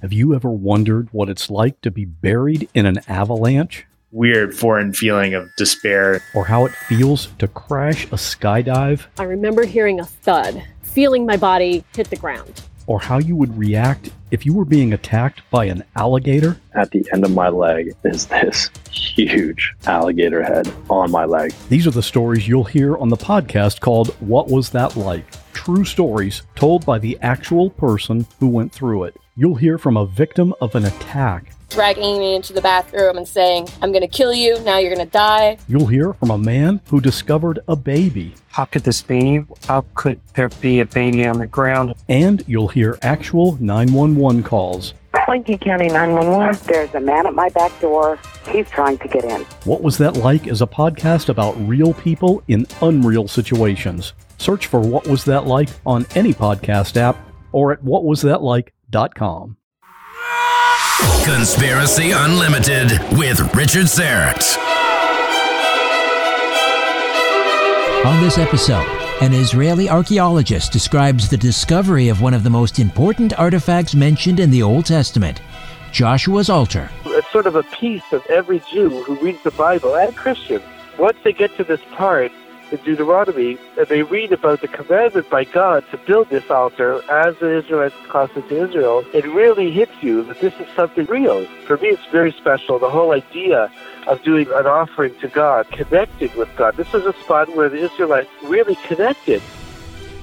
Have you ever wondered what it's like to be buried in an avalanche? Weird foreign feeling of despair. Or how it feels to crash a skydive? I remember hearing a thud, feeling my body hit the ground. Or how you would react if you were being attacked by an alligator? At the end of my leg is this huge alligator head on my leg. These are the stories you'll hear on the podcast called What Was That Like? True stories told by the actual person who went through it you'll hear from a victim of an attack. Dragging me into the bathroom and saying, I'm going to kill you, now you're going to die. You'll hear from a man who discovered a baby. How could this be? How could there be a baby on the ground? And you'll hear actual 911 calls. Lincoln County 911. There's a man at my back door. He's trying to get in. What Was That Like is a podcast about real people in unreal situations. Search for What Was That Like on any podcast app or at whatwasthatlike.com. Conspiracy Unlimited with Richard Syrett. On this episode, an Israeli archaeologist describes the discovery of one of the most important artifacts mentioned in the Old Testament Joshua's altar. It's sort of a piece of every Jew who reads the Bible and Christian. Once they get to this part, in Deuteronomy, and they read about the commandment by God to build this altar as the Israelites into Israel, it really hits you that this is something real. For me, it's very special. The whole idea of doing an offering to God, connecting with God. This is a spot where the Israelites really connected.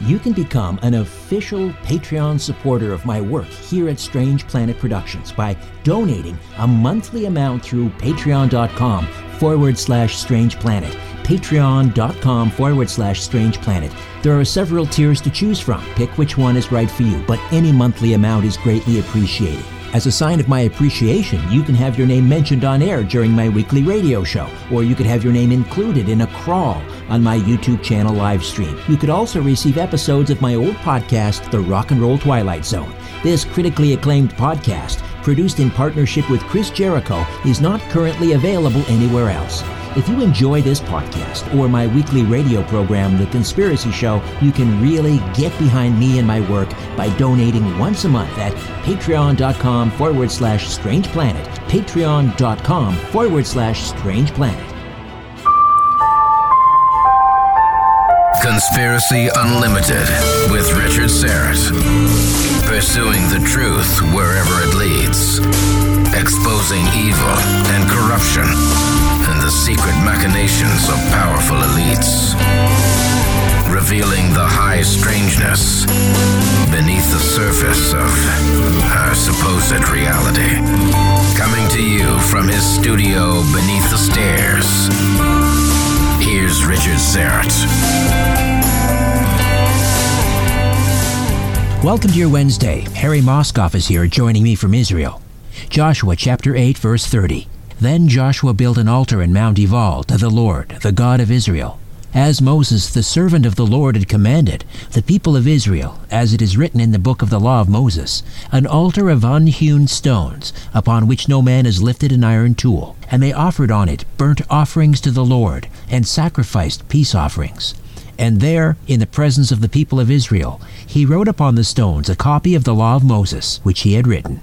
You can become an official Patreon supporter of my work here at Strange Planet Productions by donating a monthly amount through patreon.com forward slash strange planet patreon.com forward slash strange planet. There are several tiers to choose from. Pick which one is right for you, but any monthly amount is greatly appreciated. As a sign of my appreciation, you can have your name mentioned on air during my weekly radio show, or you could have your name included in a crawl on my YouTube channel live stream. You could also receive episodes of my old podcast, The Rock and Roll Twilight Zone. This critically acclaimed podcast, produced in partnership with Chris Jericho, is not currently available anywhere else. If you enjoy this podcast or my weekly radio program, The Conspiracy Show, you can really get behind me and my work by donating once a month at patreon.com forward slash strange planet. Patreon.com forward slash strange planet. Conspiracy Unlimited with Richard Syrett. Pursuing the truth wherever it leads. Exposing evil and corruption the secret machinations of powerful elites. Revealing the high strangeness beneath the surface of our supposed reality. Coming to you from his studio beneath the stairs. Here's Richard Syrett. Welcome to your Wednesday. Harry Moskoff is here joining me from Israel. Joshua chapter 8 verse 30. Then Joshua built an altar in Mount Ebal to the Lord, the God of Israel. As Moses, the servant of the Lord, had commanded, the people of Israel, as it is written in the book of the law of Moses, an altar of unhewn stones, upon which no man has lifted an iron tool. And they offered on it burnt offerings to the Lord, and sacrificed peace offerings. And there, in the presence of the people of Israel, he wrote upon the stones a copy of the law of Moses, which he had written.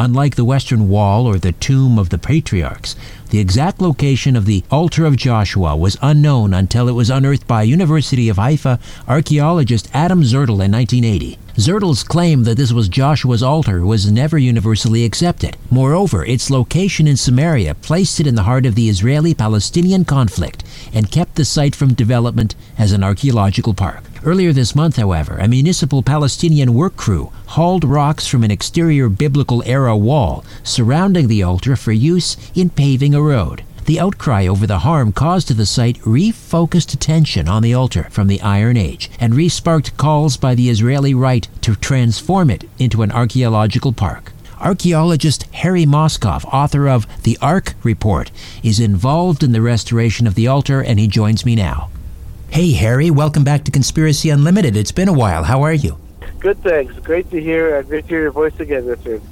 Unlike the Western Wall or the Tomb of the Patriarchs, the exact location of the altar of Joshua was unknown until it was unearthed by University of Haifa archaeologist Adam Zertal in 1980. Zertal's claim that this was Joshua's altar was never universally accepted. Moreover, its location in Samaria placed it in the heart of the Israeli Palestinian conflict and kept the site from development as an archaeological park. Earlier this month, however, a municipal Palestinian work crew hauled rocks from an exterior biblical era wall surrounding the altar for use in paving a road. The outcry over the harm caused to the site refocused attention on the altar from the Iron Age and resparked calls by the Israeli right to transform it into an archaeological park. Archaeologist Harry Moskoff, author of The Ark Report, is involved in the restoration of the altar, and he joins me now. Hey, Harry, welcome back to Conspiracy Unlimited. It's been a while. How are you? Good, thanks. Great to hear. Uh, great to hear your voice again, Richard.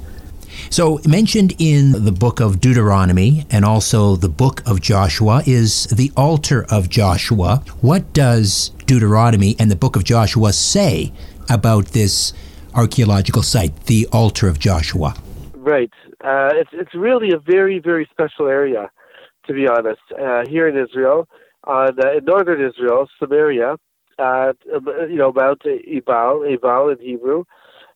So, mentioned in the book of Deuteronomy and also the book of Joshua is the altar of Joshua. What does Deuteronomy and the book of Joshua say about this archaeological site, the altar of Joshua? Right. Uh, it's it's really a very very special area, to be honest. Uh, here in Israel, on uh, in northern Israel, Samaria, uh, you know Mount Ebal, Ebal in Hebrew,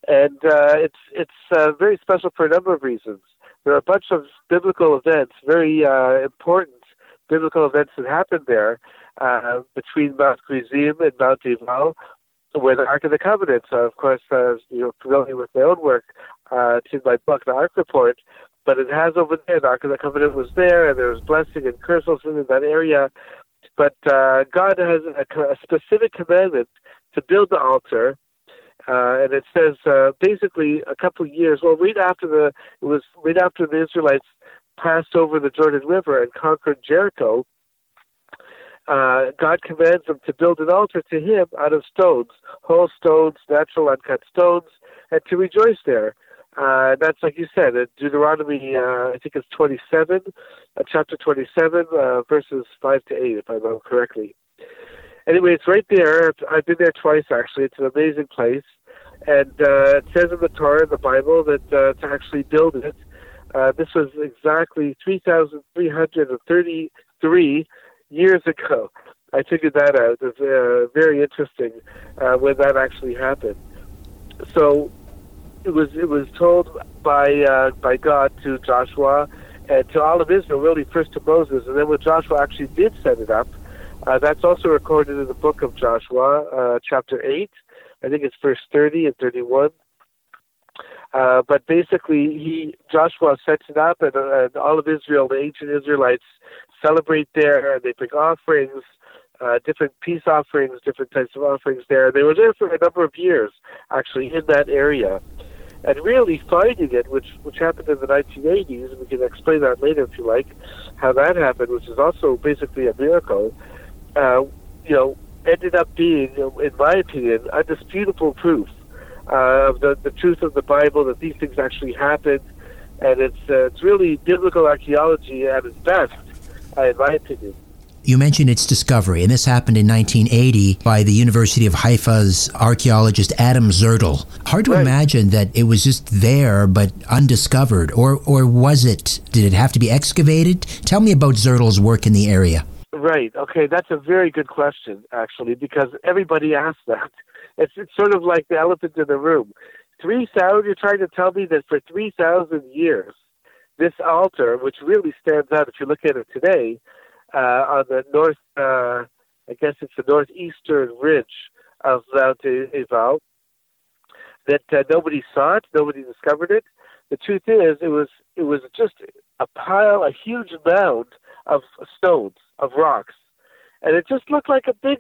and uh, it's it's uh, very special for a number of reasons. There are a bunch of biblical events, very uh, important biblical events that happened there uh, between Mount Gerizim and Mount Ebal, where the Ark of the Covenant. So, of course, uh, you're familiar with my own work, uh, to my book, The Ark Report. But it has over there, the Ark of the Covenant was there, and there was blessing and curse in that area. But uh, God has a, a specific commandment to build the altar uh, and it says uh, basically a couple of years. Well, right after the it was right after the Israelites passed over the Jordan River and conquered Jericho. Uh, God commands them to build an altar to Him out of stones, whole stones, natural uncut stones, and to rejoice there. Uh, that's like you said, Deuteronomy, uh, I think it's 27, uh, chapter 27, uh, verses 5 to 8, if I remember correctly anyway, it's right there. I've been there twice actually. It's an amazing place, and uh, it says in the Torah, in the Bible, that uh, to actually build it, uh, this was exactly 3,333 years ago. I figured that out. It's uh, very interesting uh, when that actually happened. So it was it was told by uh, by God to Joshua and to all of Israel, really first to Moses, and then when Joshua actually did set it up, uh, that's also recorded in the book of Joshua, uh, chapter 8. I think it's verse 30 and 31. Uh, but basically, he Joshua sets it up, and, uh, and all of Israel, the ancient Israelites, celebrate there, and they bring offerings, uh, different peace offerings, different types of offerings there. They were there for a number of years, actually, in that area. And really finding it, which which happened in the 1980s, and we can explain that later if you like, how that happened, which is also basically a miracle uh, you know, ended up being, in my opinion, undisputable proof uh, of the, the truth of the Bible that these things actually happened, and it's uh, it's really biblical archaeology at its best, uh, in my opinion. You mentioned its discovery, and this happened in 1980 by the University of Haifa's archaeologist Adam Zertal. Hard to right. imagine that it was just there but undiscovered, or or was it? Did it have to be excavated? Tell me about Zertal's work in the area. Right. Okay, that's a very good question, actually, because everybody asks that. It's, it's sort of like the elephant in the room. Three thousand. You're trying to tell me that for three thousand years, this altar, which really stands out if you look at it today, uh, on the north, uh, I guess it's the northeastern ridge of Mount Ebal, that uh, nobody saw it, nobody discovered it. The truth is, it was it was just a pile, a huge mound of stones of rocks, and it just looked like a big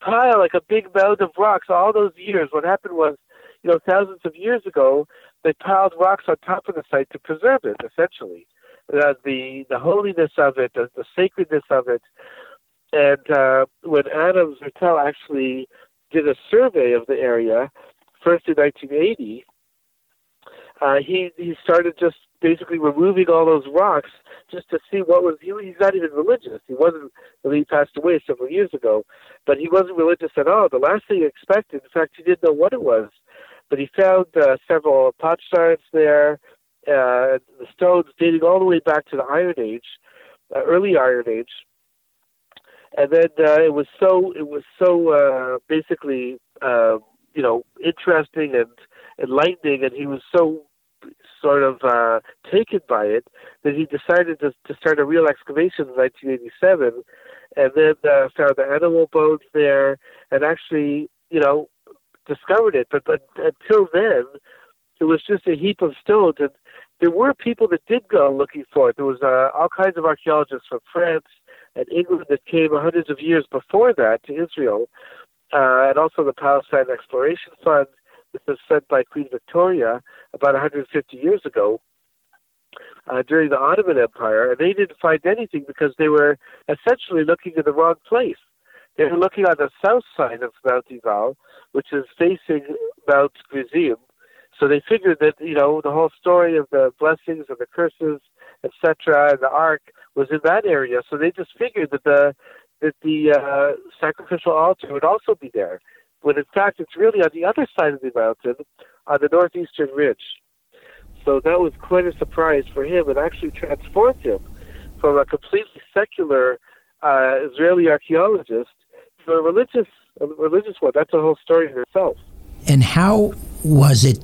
pile, like a big mound of rocks. All those years, what happened was, you know, thousands of years ago, they piled rocks on top of the site to preserve it, essentially. Uh, the the holiness of it, the, the sacredness of it, and uh, when Adam Zertal actually did a survey of the area, first in 1980, uh, he he started just basically removing all those rocks just to see what was. He, he's not even religious. He wasn't. He passed away several years ago, but he wasn't religious at all. The last thing he expected, in fact, he didn't know what it was, but he found uh, several potsherds there, uh, the stones dating all the way back to the Iron Age, uh, early Iron Age. And then uh, it was so it was so uh, basically uh, you know interesting and enlightening, and he was so sort of uh, taken by it that he decided to, to start a real excavation in 1987, and then uh, found the animal bones there, and actually, you know, discovered it. But, but until then, it was just a heap of stones, and there were people that did go looking for it. There was uh, all kinds of archaeologists from France and England that came hundreds of years before that to Israel, uh, and also the Palestine Exploration Fund This was said by Queen Victoria about 150 years ago uh, during the Ottoman Empire, and they didn't find anything because they were essentially looking in the wrong place. They were looking on the south side of Mount Ebal, which is facing Mount Gerizim. So they figured that you know the whole story of the blessings and the curses, etc., and the ark was in that area. So they just figured that the that the uh, sacrificial altar would also be there, when in fact it's really on the other side of the mountain, on the northeastern ridge. So that was quite a surprise for him and actually transformed him from a completely secular uh, Israeli archaeologist to a religious, a religious one. That's a whole story in itself. And how was it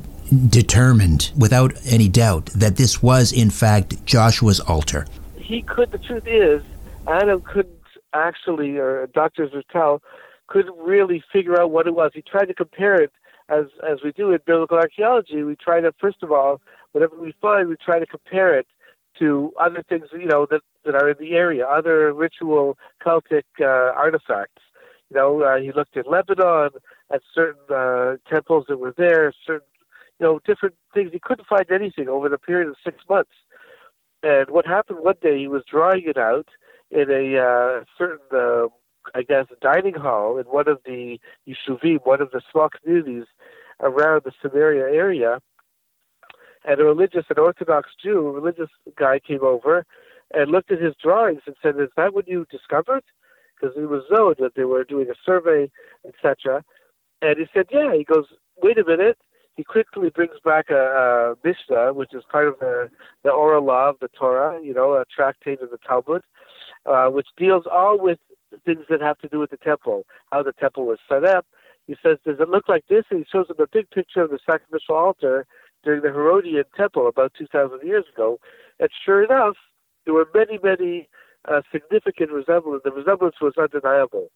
determined, without any doubt, that this was in fact Joshua's altar? He could. The truth is, Adam couldn't actually, or Dr. Zertal couldn't really figure out what it was. He tried to compare it as as we do in biblical archaeology. We try to first of all whatever we find, we try to compare it to other things, you know, that, that are in the area, other ritual cultic uh, artifacts. You know, uh, he looked at Lebanon, at certain uh, temples that were there, certain, you know, different things. He couldn't find anything over the period of six months. And what happened one day, he was drawing it out in a uh, certain, uh, I guess, a dining hall in one of the Yeshuvim, one of the small communities around the Samaria area and a religious, an Orthodox Jew, a religious guy came over and looked at his drawings and said, "Is that what you discovered?" Because it was known that they were doing a survey, etc. And he said, "Yeah." He goes, "Wait a minute." He quickly brings back a, a Mishnah, which is part of the, the oral law of the Torah, you know, a tractate of the Talmud, uh, which deals all with things that have to do with the temple, how the temple was set up. He says, "Does it look like this?" And he shows them a big picture of the sacrificial altar during the Herodian temple about 2,000 years ago. And sure enough, there were many, many uh, significant resemblances. The resemblance was undeniable.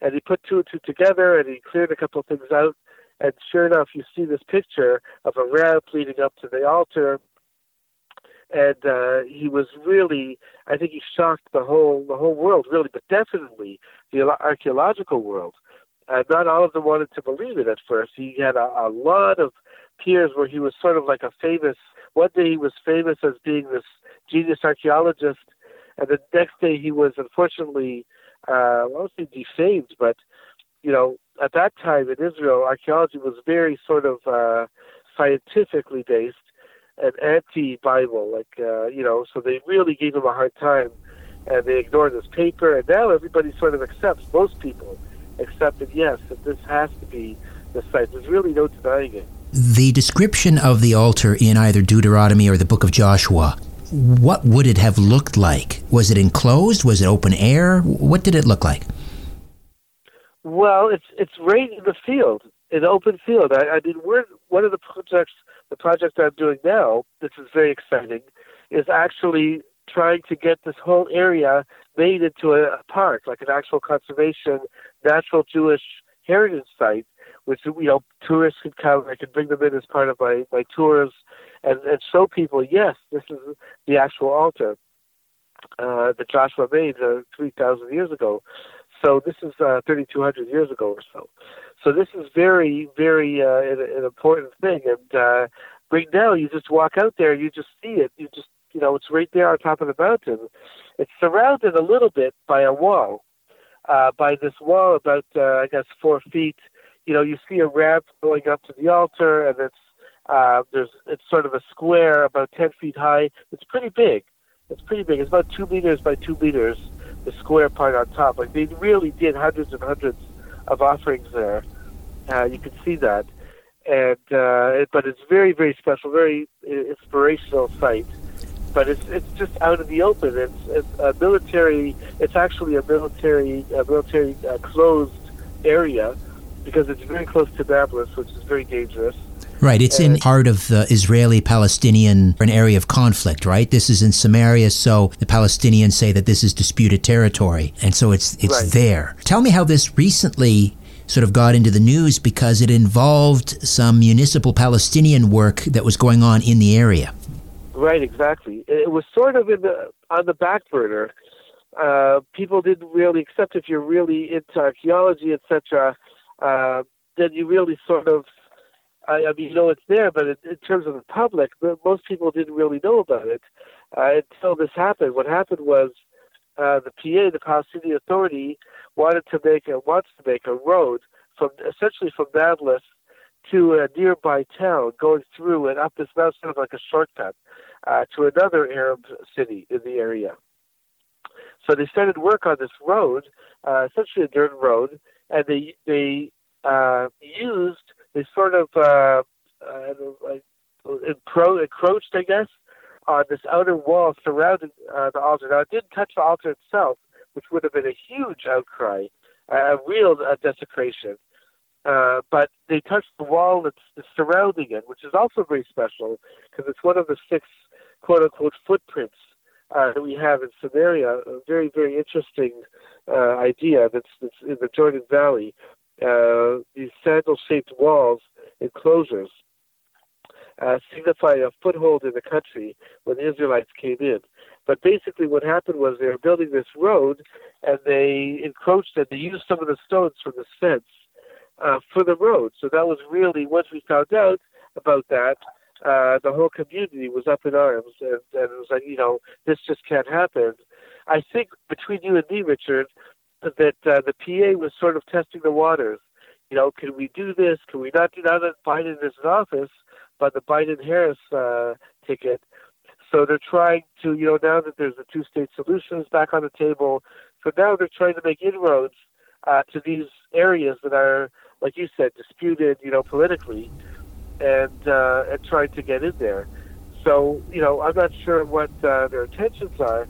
And he put two and two together and he cleared a couple of things out. And sure enough, you see this picture of a ramp leading up to the altar. And uh, he was really, I think he shocked the whole the whole world, really, but definitely the archaeological world. Uh, not all of them wanted to believe it at first. He had a, a lot of peers where he was sort of like a famous. One day he was famous as being this genius archaeologist, and the next day he was unfortunately, uh, I won't say defamed, but you know, at that time in Israel, archaeology was very sort of uh, scientifically based and anti-Bible, like uh, you know, so they really gave him a hard time, and they ignored this paper. And now everybody sort of accepts. Most people accepted yes that this has to be the site. There's really no denying it. The description of the altar in either Deuteronomy or the book of Joshua, what would it have looked like? Was it enclosed? Was it open air? What did it look like? Well, it's it's right in the field, in the open field. I, I mean, we're, one of the projects, the project I'm doing now, this is very exciting, is actually trying to get this whole area made into a, a park, like an actual conservation, natural Jewish heritage site which you know tourists can come. I can bring them in as part of my my tours, and and show people, yes, this is the actual altar uh, that Joshua made uh, three thousand years ago. So this is uh, 3,200 years ago or so. So this is very, very uh, an, an important thing. And uh, right now, you just walk out there, you just see it. You just, you know, it's right there on top of the mountain. It's surrounded a little bit by a wall, uh, by this wall about, uh, I guess, four feet you know, you see a ramp going up to the altar, and it's uh, there's it's sort of a square about ten feet high. It's pretty big. It's pretty big. It's about two meters by two meters. The square part on top, like they really did hundreds and hundreds of offerings there. Uh, you can see that, and uh, but it's very very special, very inspirational site. But it's it's just out in the open. It's, it's a military. It's actually a military a military uh, closed area because it's very close to Nablus, which is very dangerous. Right, it's in part of the Israeli-Palestinian, an area of conflict, right? This is in Samaria, so the Palestinians say that this is disputed territory, and so it's it's right. there. Tell me how this recently sort of got into the news because it involved some municipal Palestinian work that was going on in the area. Right, exactly. It was sort of in the on the back burner. Uh, people didn't really accept if you're really into archaeology, etc uh, then you really sort of I, I mean, you know, it's there, but in, in terms of the public, most people didn't really know about it uh, until this happened. What happened was uh, the PA, the Palestinian Authority, wanted to make a wants to make a road from essentially from Nablus to a nearby town, going through and up this mountain, sort of like a shortcut uh, to another Arab city in the area. So they started work on this road, uh, essentially a dirt road, and they they uh, used they sort of uh, uh, encro- encroached, I guess, on this outer wall surrounding uh, the altar. Now it didn't touch the altar itself, which would have been a huge outcry, a real uh, desecration. Uh, but they touched the wall that's surrounding it, which is also very special because it's one of the six quote unquote footprints uh, that we have in Samaria. A very, very interesting uh, idea that's, that's in the Jordan Valley. Uh, these sandal shaped walls, enclosures, uh, signify a foothold in the country when the Israelites came in. But basically, what happened was they were building this road and they encroached and they used some of the stones from the fence uh, for the road. So that was really, once we found out about that, uh, the whole community was up in arms, and, and it was like, you know, this just can't happen. I think between you and me, Richard, that uh, the PA was sort of testing the waters. You know, can we do this? Can we not do now that Biden is in office, but the Biden Harris uh, ticket? So they're trying to, you know, now that there's the two state solutions back on the table, so now they're trying to make inroads uh, to these areas that are, like you said, disputed, you know, politically and uh, and trying to get in there. So you know, I'm not sure what uh, their intentions are,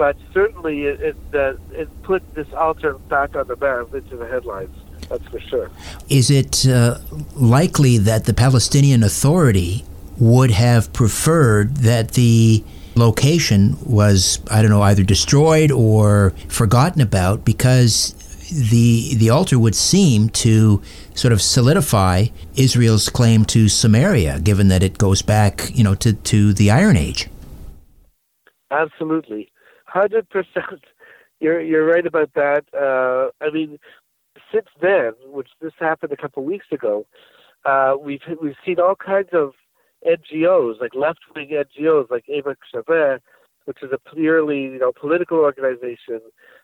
but certainly it it, uh, it put this altar back on the map into the headlines. That's for sure. Is it uh, likely that the Palestinian Authority would have preferred that the location was, I don't know, either destroyed or forgotten about because the the altar would seem to sort of solidify Israel's claim to Samaria, given that it goes back, you know, to, to the Iron Age. Absolutely, hundred percent. You're you're right about that. Uh, I mean, since then, which this happened a couple of weeks ago, uh, we've we've seen all kinds of NGOs, like left wing NGOs, like Emek Shaveh, which is a purely you know political organization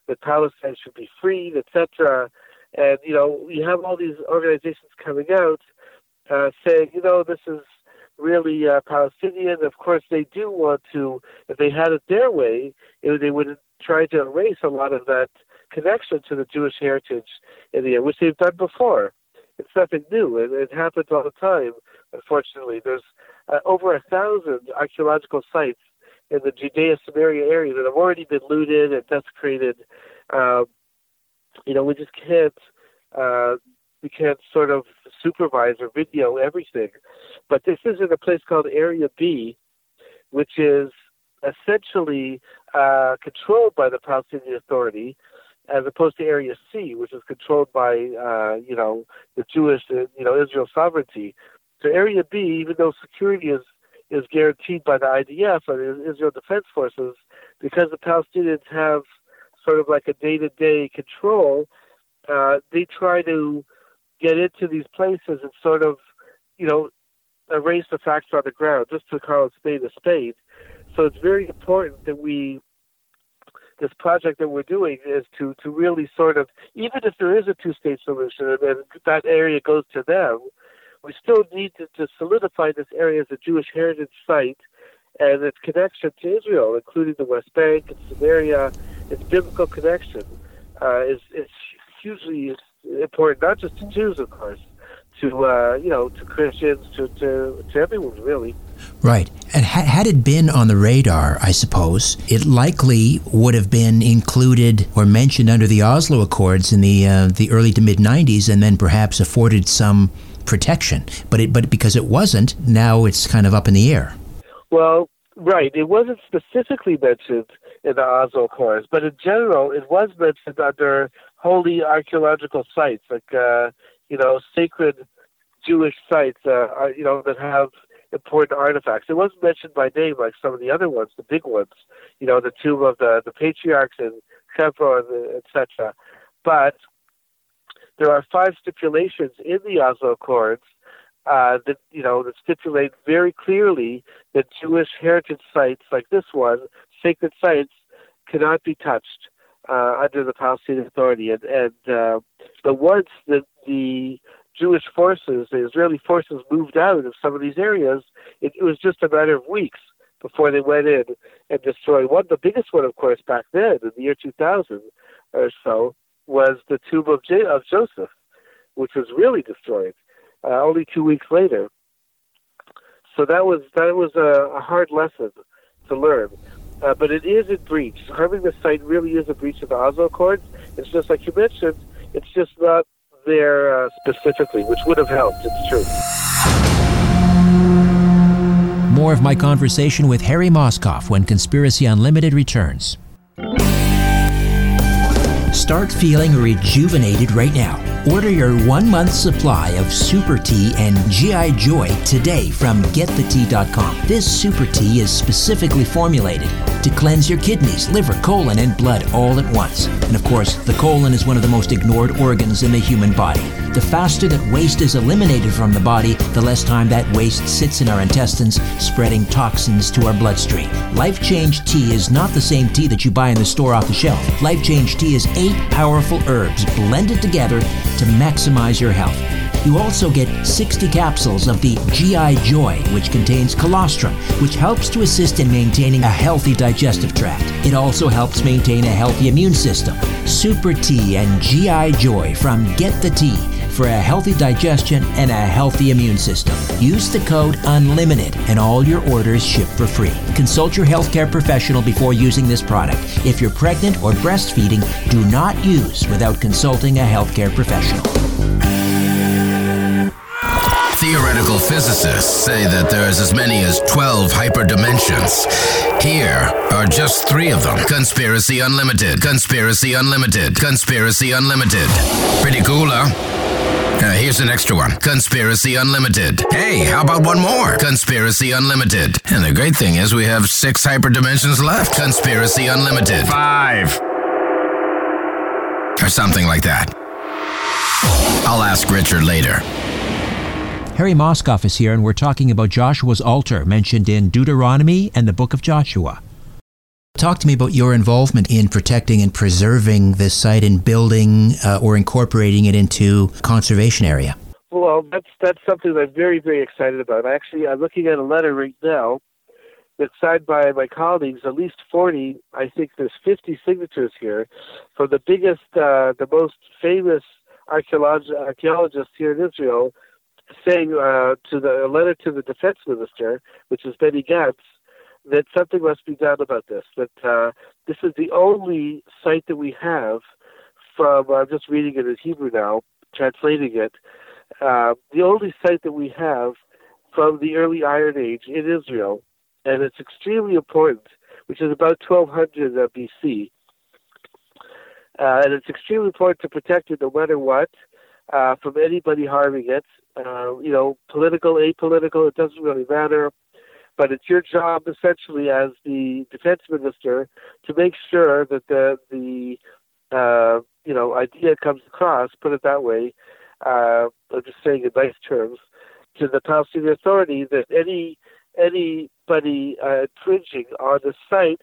that Palestine should be freed, etc. And you know, we have all these organizations coming out uh, saying, you know, this is really uh, Palestinian. Of course, they do want to. If they had it their way, know, they would try to erase a lot of that connection to the Jewish heritage in the which they've done before. It's nothing new. It, it happens all the time. Unfortunately, there's uh, over a thousand archaeological sites in the Judea Samaria area that have already been looted and desecrated. Uh, you know, we just can't uh, we can't sort of supervise or video everything. But this is in a place called Area B, which is essentially uh, controlled by the Palestinian Authority, as opposed to Area C, which is controlled by uh, you know the Jewish uh, you know Israel sovereignty. So Area B, even though security is is guaranteed by the IDF or the Israel Defense Forces, because the Palestinians have sort of like a day-to-day control. Uh, they try to get into these places and sort of, you know, erase the facts on the ground, just to call a spade a spade. So it's very important that we, this project that we're doing is to, to really sort of, even if there is a two-state solution and, and that area goes to them, we still need to, to solidify this area as a Jewish heritage site and its connection to Israel, including the West Bank and Samaria, its biblical connection uh, is, is hugely important, not just to Jews, of course, to uh, you know, to Christians, to, to, to everyone, really. Right. And ha- had it been on the radar, I suppose, it likely would have been included or mentioned under the Oslo Accords in the uh, the early to mid 90s and then perhaps afforded some protection. But it, but because it wasn't, now it's kind of up in the air. Well, right. It wasn't specifically mentioned in the Oslo Accords, but in general, it was mentioned under holy archaeological sites, like uh, you know, sacred Jewish sites, uh, you know, that have important artifacts. It wasn't mentioned by name like some of the other ones, the big ones, you know, the tomb of the the patriarchs in Hebron, etc. But there are five stipulations in the Oslo Accords uh, that you know that stipulate very clearly that Jewish heritage sites like this one, sacred sites, cannot be touched uh, under the Palestinian Authority. And, and uh, but once the the Jewish forces, the Israeli forces, moved out of some of these areas, it, it was just a matter of weeks before they went in and destroyed one. The biggest one, of course, back then in the year 2000 or so was the tomb of, J- of Joseph, which was really destroyed uh, only two weeks later. So that was that was a, a hard lesson to learn. Uh, but it is a breach. Harming the site really is a breach of the Oslo Accords. It's just like you mentioned. It's just not there uh, specifically, which would have helped. It's true. More of my conversation with Harry Moskoff when Conspiracy Unlimited returns. Start feeling rejuvenated right now. Order your one month supply of Super Tea and GI Joy today from getthetea.com. This Super Tea is specifically formulated to cleanse your kidneys, liver, colon, and blood all at once. And of course, the colon is one of the most ignored organs in the human body. The faster that waste is eliminated from the body, the less time that waste sits in our intestines, spreading toxins to our bloodstream. Life Change Tea is not the same tea that you buy in the store off the shelf. Life Change Tea is eight powerful herbs blended together to maximize your health. You also get 60 capsules of the GI Joy, which contains colostrum, which helps to assist in maintaining a healthy digestive tract. It also helps maintain a healthy immune system. Super Tea and GI Joy from Get the Tea for a healthy digestion and a healthy immune system. Use the code UNLIMITED and all your orders ship for free. Consult your healthcare professional before using this product. If you're pregnant or breastfeeding, do not use without consulting a healthcare professional. Theoretical physicists say that there's as many as 12 hyperdimensions. Here are just three of them Conspiracy Unlimited, Conspiracy Unlimited, Conspiracy Unlimited. Pretty cool, huh? Uh, here's an extra one Conspiracy Unlimited. Hey, how about one more? Conspiracy Unlimited. And the great thing is, we have six hyperdimensions left. Conspiracy Unlimited. Five. Or something like that. I'll ask Richard later. Harry Moskoff is here, and we're talking about Joshua's altar mentioned in Deuteronomy and the book of Joshua. Talk to me about your involvement in protecting and preserving this site and building uh, or incorporating it into conservation area. Well, that's that's something that I'm very very excited about. Actually, I'm looking at a letter right now that's signed by my colleagues. At least 40, I think there's 50 signatures here from the biggest, uh, the most famous archaeolog- archaeologists here in Israel, saying uh, to the a letter to the defense minister, which is Benny Gantz, that something must be done about this. That uh, this is the only site that we have from. I'm just reading it in Hebrew now, translating it. Uh, the only site that we have from the early Iron Age in Israel, and it's extremely important, which is about 1200 uh, BC. Uh, and it's extremely important to protect it no matter what uh, from anybody harming it. Uh, you know, political, apolitical, it doesn't really matter. But it's your job, essentially, as the defense minister, to make sure that the the uh, you know idea comes across. Put it that way. Uh, I'm just saying in nice terms to the Palestinian Authority that any anybody uh, infringing on the site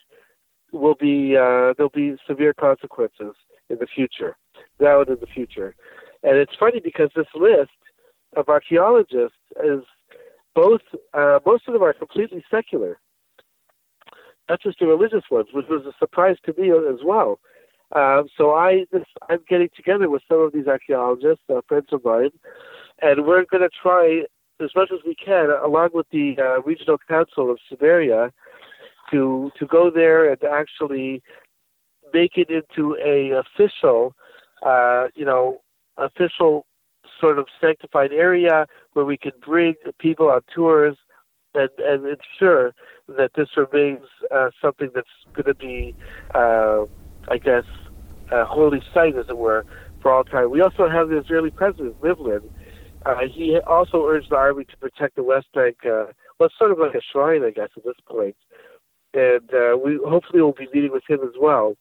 will be uh, there'll be severe consequences in the future, now and in the future. And it's funny because this list of archaeologists is both uh, most of them are completely secular, not just the religious ones, which was a surprise to me as well. Um, so I this, I'm getting together with some of these archaeologists, uh, friends of mine, and we're going to try as much as we can, along with the uh, regional council of Samaria, to to go there and actually make it into a official, uh, you know, official sort of sanctified area where we can bring people on tours and, and ensure that this remains uh, something that's going to be, uh, I guess, a holy site, as it were, for all time. We also have the Israeli president, Rivlin. Uh, he also urged the army to protect the West Bank. Uh, well, it's sort of like a shrine, I guess, at this point. And uh, we hopefully will be meeting with him as well.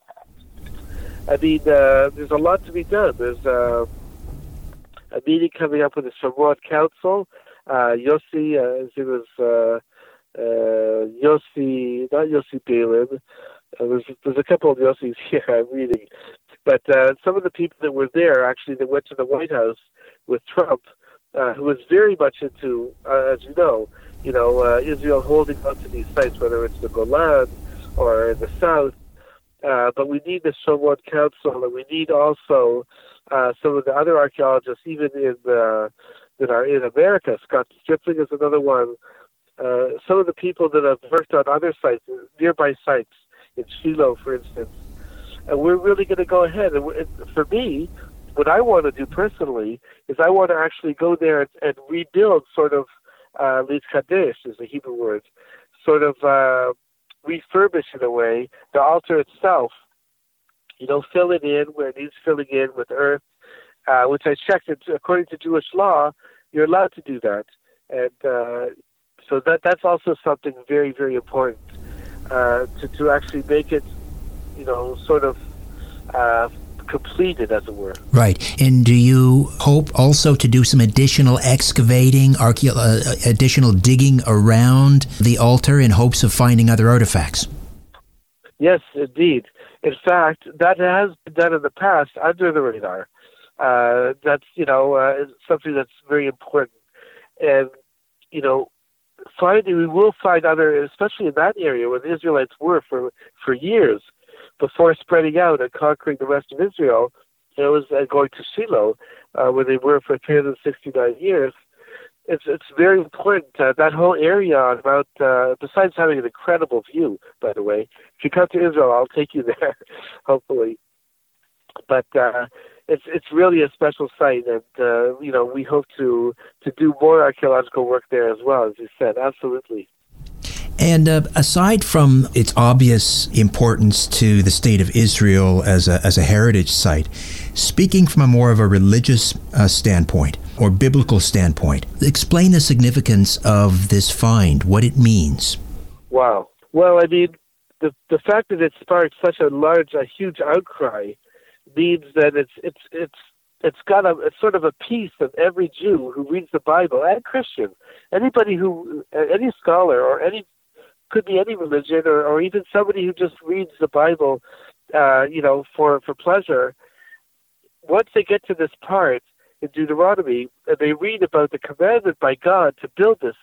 I mean, uh, there's a lot to be done. There's uh, a meeting coming up with the Shavuot Council uh, Yossi, uh, it was uh, uh, Yossi, not Yossi Palin. Uh, there's there's a couple of Yossis here I'm reading, but uh, some of the people that were there actually that went to the White House with Trump, uh, who was very much into, uh, as you know, you know, uh, Israel holding on to these sites, whether it's the Golan or the south. Uh, but we need the Shomron Council, and we need also uh, some of the other archaeologists, even in uh, that are in America. Scott Stripling is another one. Uh, some of the people that have worked on other sites, nearby sites in Shiloh, for instance. And we're really going to go ahead. And for me, what I want to do personally is I want to actually go there and, and rebuild sort of uh, Kadesh is the Hebrew word, sort of uh, refurbish in a way the altar itself. You know, fill it in where it needs filling in with earth, uh, which I checked. According to Jewish law, you're allowed to do that, and uh, so that that's also something very very important uh, to to actually make it, you know, sort of uh, completed, as it were. Right. And do you hope also to do some additional excavating, archeo- uh, additional digging around the altar in hopes of finding other artifacts? Yes, indeed. In fact, that has been done in the past under the radar. Uh, that's you know uh, something that's very important, and you know, finding we will find other, especially in that area where the Israelites were for for years before spreading out and conquering the rest of Israel, it was uh, going to Shiloh, uh, where they were for 369 years. It's it's very important uh, that whole area about uh, besides having an incredible view. By the way, if you come to Israel, I'll take you there, hopefully. But uh, it's it's really a special site, and uh, you know we hope to to do more archaeological work there as well, as you said. Absolutely. And uh, aside from its obvious importance to the state of Israel as a, as a heritage site, speaking from a more of a religious uh, standpoint or biblical standpoint, explain the significance of this find, what it means. Wow. Well, I mean, the the fact that it sparked such a large, a huge outcry means that it's it's it's it's got a sort of a piece of every Jew who reads the Bible and Christian, anybody who any scholar or any could be any religion or, or even somebody who just reads the Bible, uh, you know, for, for pleasure. Once they get to this part in Deuteronomy, and they read about the commandment by God to build this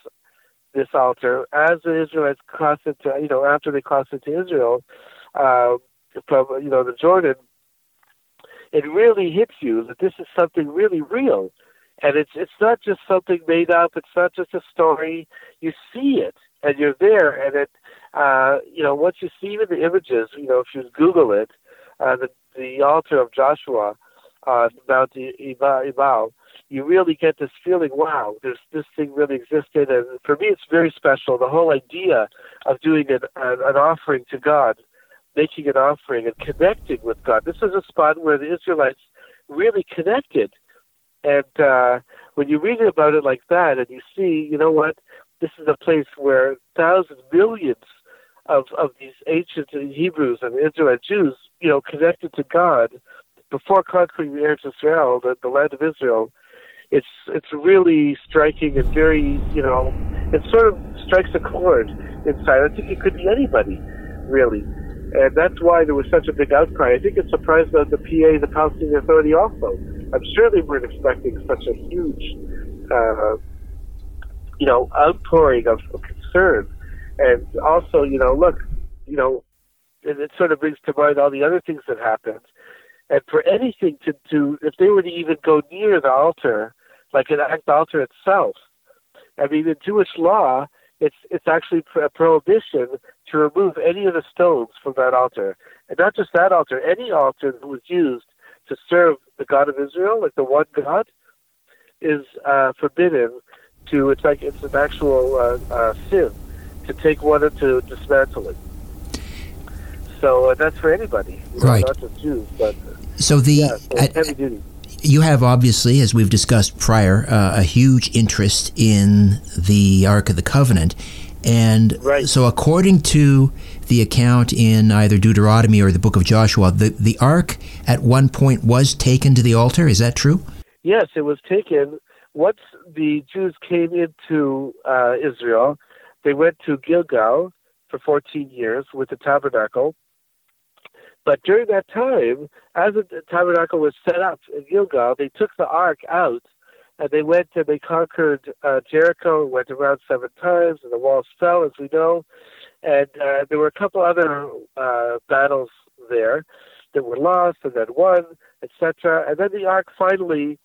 this altar as the Israelites cross into, you know, after they cross into Israel uh, from, you know, the Jordan, it really hits you that this is something really real. And it's it's not just something made up. It's not just a story. You see it and you're there, and it, uh, you know, once you see the images, you know, if you Google it, uh, the the altar of Joshua, uh, Mount Ebal, you really get this feeling, wow, this this thing really existed, and for me, it's very special. The whole idea of doing an an, an offering to God, making an offering and connecting with God. This is a spot where the Israelites really connected. And uh, when you read about it like that, and you see, you know what, this is a place where thousands, millions of, of these ancient Hebrews and Israelite Jews, you know, connected to God before conquering the Eretz Israel, the, the land of Israel. It's it's really striking and very, you know, it sort of strikes a chord inside. I think it could be anybody, really. And that's why there was such a big outcry. I think it surprised the, the PA, the Palestinian Authority, also. I'm sure they weren't expecting such a huge uh, you know, outpouring of, concern. And also, you know, look, you know, it, it sort of brings to mind all the other things that happened. And for anything to do, if they were to even go near the altar, like an act altar itself, I mean, in Jewish law, it's it's actually a prohibition to remove any of the stones from that altar, and not just that altar, any altar that was used to serve the God of Israel, like the one God, is uh, forbidden to it's like it's an actual uh, uh, sin to take one and to dismantle it. So uh, that's for anybody, you know, right? Not just Jews, but so the yeah, so heavy duty. You have obviously, as we've discussed prior, uh, a huge interest in the Ark of the Covenant. And right. so, according to the account in either Deuteronomy or the book of Joshua, the, the ark at one point was taken to the altar. Is that true? Yes, it was taken once the Jews came into uh, Israel, they went to Gilgal for 14 years with the tabernacle. But during that time, as the tabernacle was set up in Gilgal, they took the ark out and they went and they conquered uh, Jericho, went around seven times, and the walls fell, as we know. And uh, there were a couple other uh, battles there that were lost and then won, etc. And then the ark finally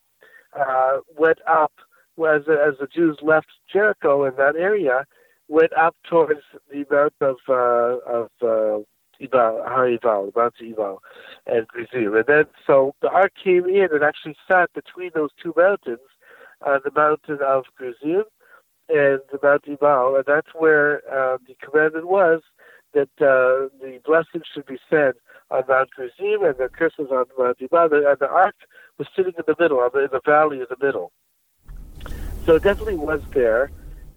uh, went up as as the Jews left Jericho in that area, went up towards the mount of uh, of uh, Ebal, Har Ebal, Mount Ebal, and Gerizim. And then so the ark came in and actually sat between those two mountains, uh, the mountain of Gerizim and the Mount Ebal, and that's where uh, the commandment was that uh, the blessings should be said on Mount Gerizim and the curses on Mount Ebal. And the ark was sitting in the middle, in the valley in the middle. So it definitely was there.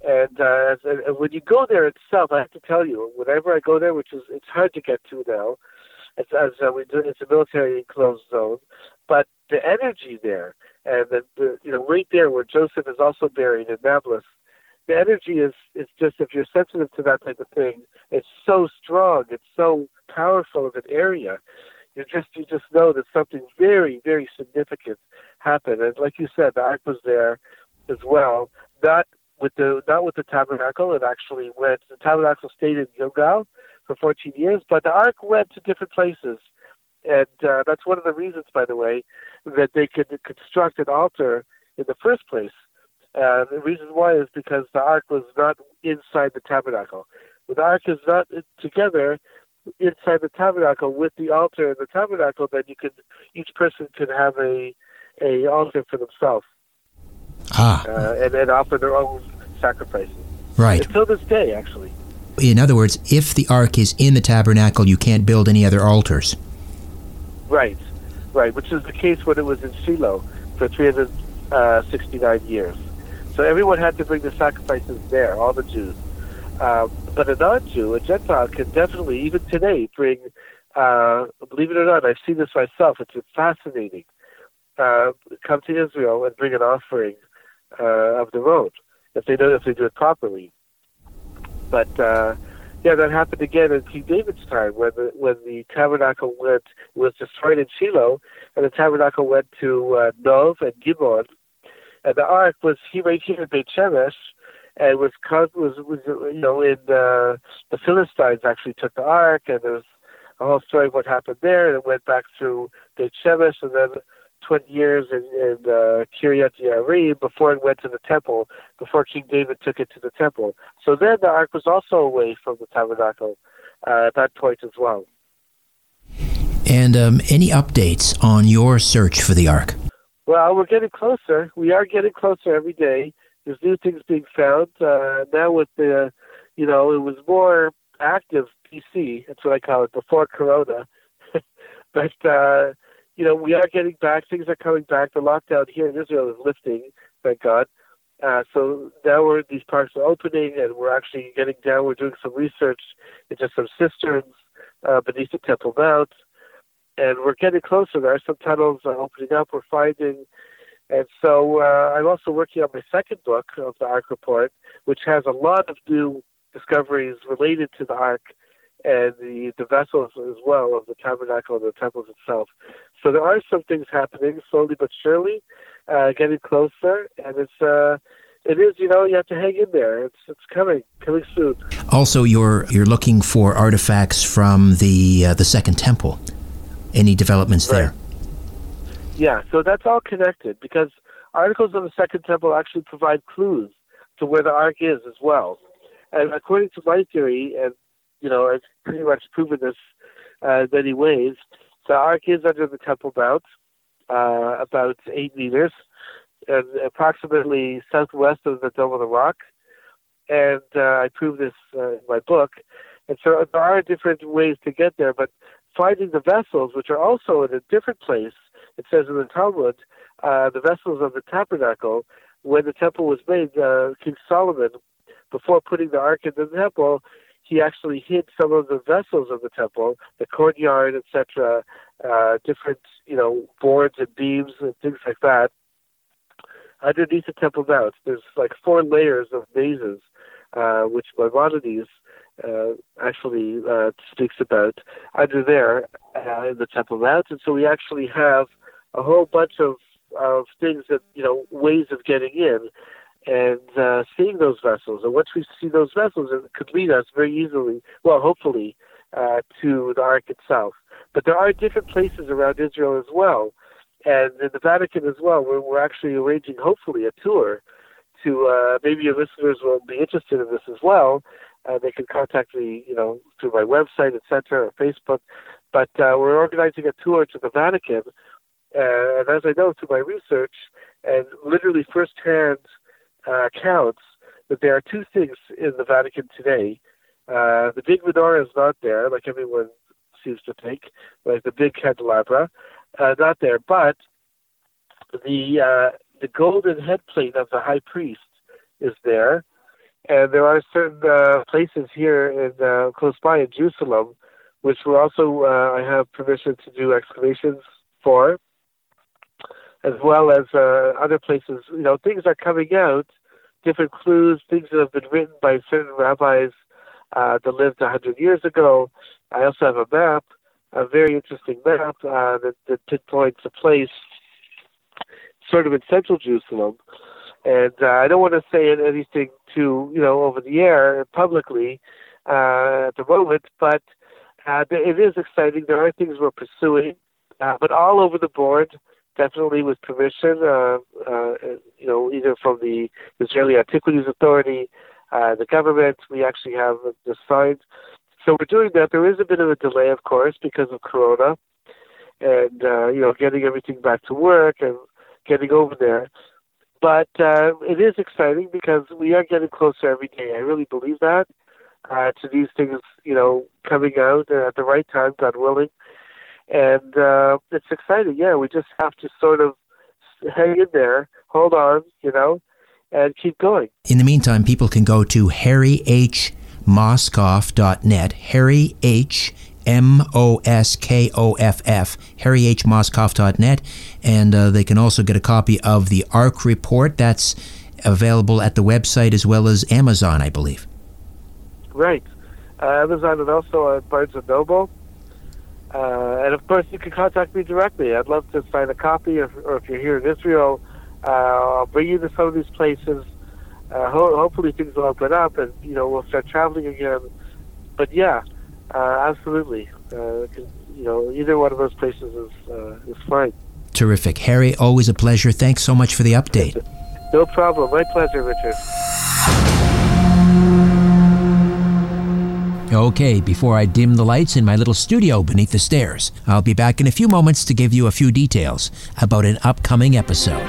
And, uh, and when you go there itself, I have to tell you, whenever I go there, which is it's hard to get to now, it's as uh, we do, it's a military enclosed zone, but the energy there, and the, the you know right there where Joseph is also buried in Nablus, the energy is is just if you're sensitive to that type of thing, it's so strong, it's so powerful of an area. You just you just know that something very very significant happened, and like you said, the ark was there as well. Not with the not with the tabernacle. It actually went. The tabernacle stayed in Gilgal for 14 years, but the ark went to different places, and uh, that's one of the reasons, by the way, that they could construct an altar in the first place. Uh, the reason why is because the ark was not inside the tabernacle. The ark is not together inside the tabernacle with the altar in the tabernacle, then you could each person could have a a altar for themselves. Ah. Uh, and then offer their own sacrifices. Right. Until this day, actually. In other words, if the ark is in the tabernacle, you can't build any other altars. Right, right, which is the case when it was in Shiloh for 369 years. So everyone had to bring the sacrifices there, all the Jews. Um, but a non-Jew, a Gentile, can definitely, even today, bring. Uh, believe it or not, I've seen this myself. It's fascinating. Uh, come to Israel and bring an offering uh, of the road if they know if they do it properly. But uh, yeah, that happened again in King David's time when the when the tabernacle went was destroyed in Shiloh, and the tabernacle went to uh, Nov and Gibeon, and the ark was he right here in Beit Shemesh, and was was was you know in uh, the Philistines actually took the ark, and there was a whole story of what happened there, and it went back to Beit Shemesh, and then 20 years in, in uh, Kiryat Yearim before it went to the temple, before King David took it to the temple. So then the ark was also away from the tabernacle uh, at that point as well. And um, any updates on your search for the ark? Well, we're getting closer. We are getting closer every day. There's new things being found. Uh, now with the, you know, it was more active BC. That's what I call it before Corona. but uh, you know, we are getting back. Things are coming back. The lockdown here in Israel is lifting, thank God. Uh, so now we're these parks are opening, and we're actually getting down. We're doing some research into some cisterns uh, beneath the Temple Mount, and we're getting closer. There are some tunnels uh, opening up. We're finding, and so uh, I'm also working on my second book of the Ark Report, which has a lot of new discoveries related to the Ark and the, the vessels as well of the tabernacle and the temples itself. So there are some things happening slowly but surely, uh, getting closer, and it's uh, it is you know you have to hang in there. It's it's coming coming soon. Also, you're you're looking for artifacts from the uh, the Second Temple. Any developments right. there? Yeah, so that's all connected because articles of the Second Temple actually provide clues to where the Ark is as well. And according to my theory, and you know, I've pretty much proven this uh, in many ways. The ark is under the Temple Mount, uh, about eight meters, and approximately southwest of the Dome of the Rock. And uh, I prove this uh, in my book. And so there are different ways to get there, but finding the vessels, which are also in a different place, it says in the Talmud, uh, the vessels of the tabernacle, when the temple was made, uh, King Solomon, before putting the ark in the temple, he actually hid some of the vessels of the temple, the courtyard, etc., uh, different you know boards and beams and things like that. underneath the Temple Mount, there's like four layers of mazes, uh, which Maimonides uh, actually uh, speaks about under there uh, in the Temple Mount. And so we actually have a whole bunch of, of things that, you know, ways of getting in and uh, seeing those vessels. And once we see those vessels, it could lead us very easily, well, hopefully, uh, to the Ark itself. But there are different places around Israel as well. And in the Vatican as well, we're, we're actually arranging, hopefully, a tour to uh, maybe your listeners will be interested in this as well. Uh, they can contact me, you know, through my website, etc., or Facebook. But uh, we're organizing a tour to the Vatican, uh, and as I know through my research and literally firsthand uh, that there are two things in the Vatican today. Uh, the big menorah is not there, like everyone seems to think, like the big candelabra, uh, not there. But the uh, the golden headplate of the high priest is there, and there are certain uh, places here in uh, close by in Jerusalem, which we also I have permission to do excavations for, as well as uh, other places. You know, things are coming out, different clues, things that have been written by certain rabbis uh, that lived a hundred years ago. I also have a map, a very interesting map uh, that, that pinpoints a place sort of in central Jerusalem. And uh, I don't want to say anything to you know over the air publicly uh, at the moment, but uh, it is exciting. There are things we're pursuing, uh, but all over the board, definitely with permission. Uh, uh, you know, either from the Israeli Antiquities Authority, uh, the government. We actually have the signs. So we're doing that. There is a bit of a delay, of course, because of Corona, and uh, you know, getting everything back to work and getting over there. But uh, it is exciting because we are getting closer every day. I really believe that uh, to these things, you know, coming out at the right time, God willing. And uh, it's exciting. Yeah, we just have to sort of hang in there, hold on, you know, and keep going. In the meantime, people can go to harryhmoskoff.net, Harry H. M O S K O F F, harryhmoskoff.net, and uh, they can also get a copy of the Ark report. That's available at the website as well as Amazon, I believe. Right. Uh, Amazon and also at Barnes & Noble. Uh, and of course, you can contact me directly. I'd love to sign a copy, or, or if you're here in Israel, uh, I'll bring you to some of these places. Uh, ho- hopefully, things will open up, and you know we'll start traveling again. But yeah, uh, absolutely. Uh, you know, either one of those places is uh, is fine. Terrific, Harry. Always a pleasure. Thanks so much for the update. no problem. My pleasure, Richard. Okay, before I dim the lights in my little studio beneath the stairs, I'll be back in a few moments to give you a few details about an upcoming episode.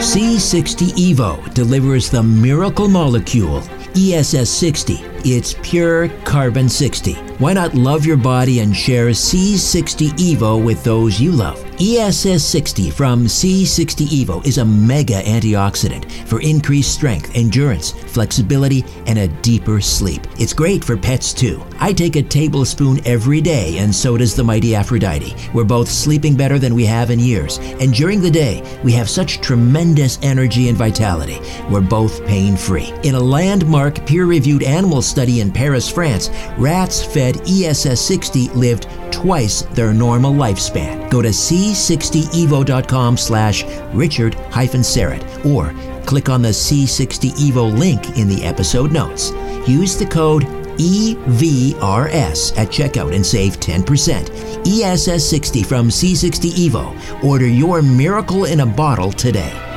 C60 Evo delivers the miracle molecule ESS 60. It's pure carbon 60. Why not love your body and share C60 Evo with those you love? ESS 60 from C60 Evo is a mega antioxidant for increased strength, endurance, flexibility, and a deeper sleep. It's great for pets too. I take a tablespoon every day, and so does the mighty Aphrodite. We're both sleeping better than we have in years, and during the day, we have such tremendous energy and vitality. We're both pain free. In a landmark peer reviewed animal study in Paris, France, rats fed ESS 60 lived twice their normal lifespan. Go to c60evo.com slash richard Syrett or click on the C60 Evo link in the episode notes. Use the code EVRS at checkout and save 10%. ESS 60 from C60 Evo. Order your miracle in a bottle today.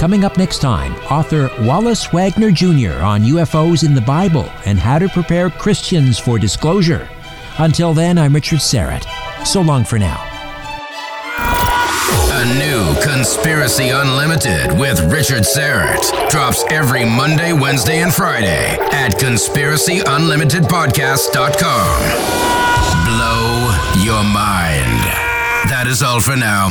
Coming up next time, author Wallace Wagner Jr. on UFOs in the Bible and how to prepare Christians for disclosure. Until then, I'm Richard Syrett. So long for now. A new Conspiracy Unlimited with Richard Syrett drops every Monday, Wednesday, and Friday at conspiracyunlimitedpodcast.com. Blow your mind. That is all for now.